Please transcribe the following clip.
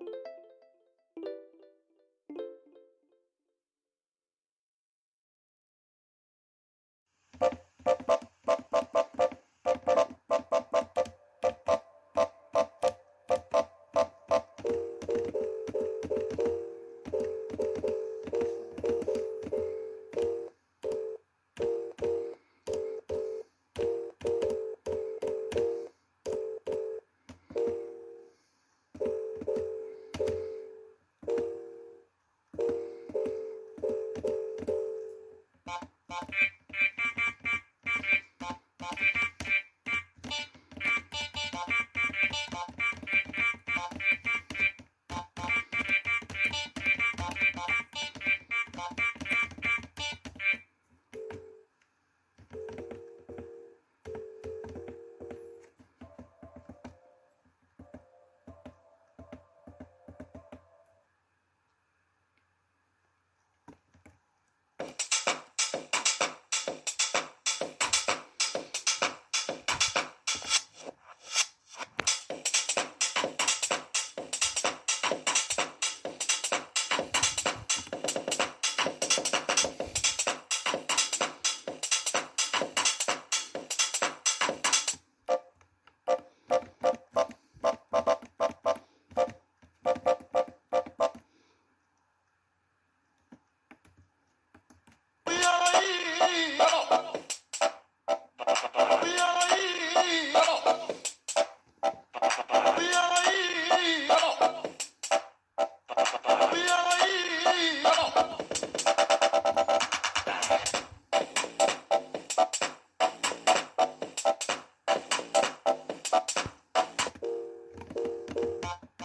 Thank you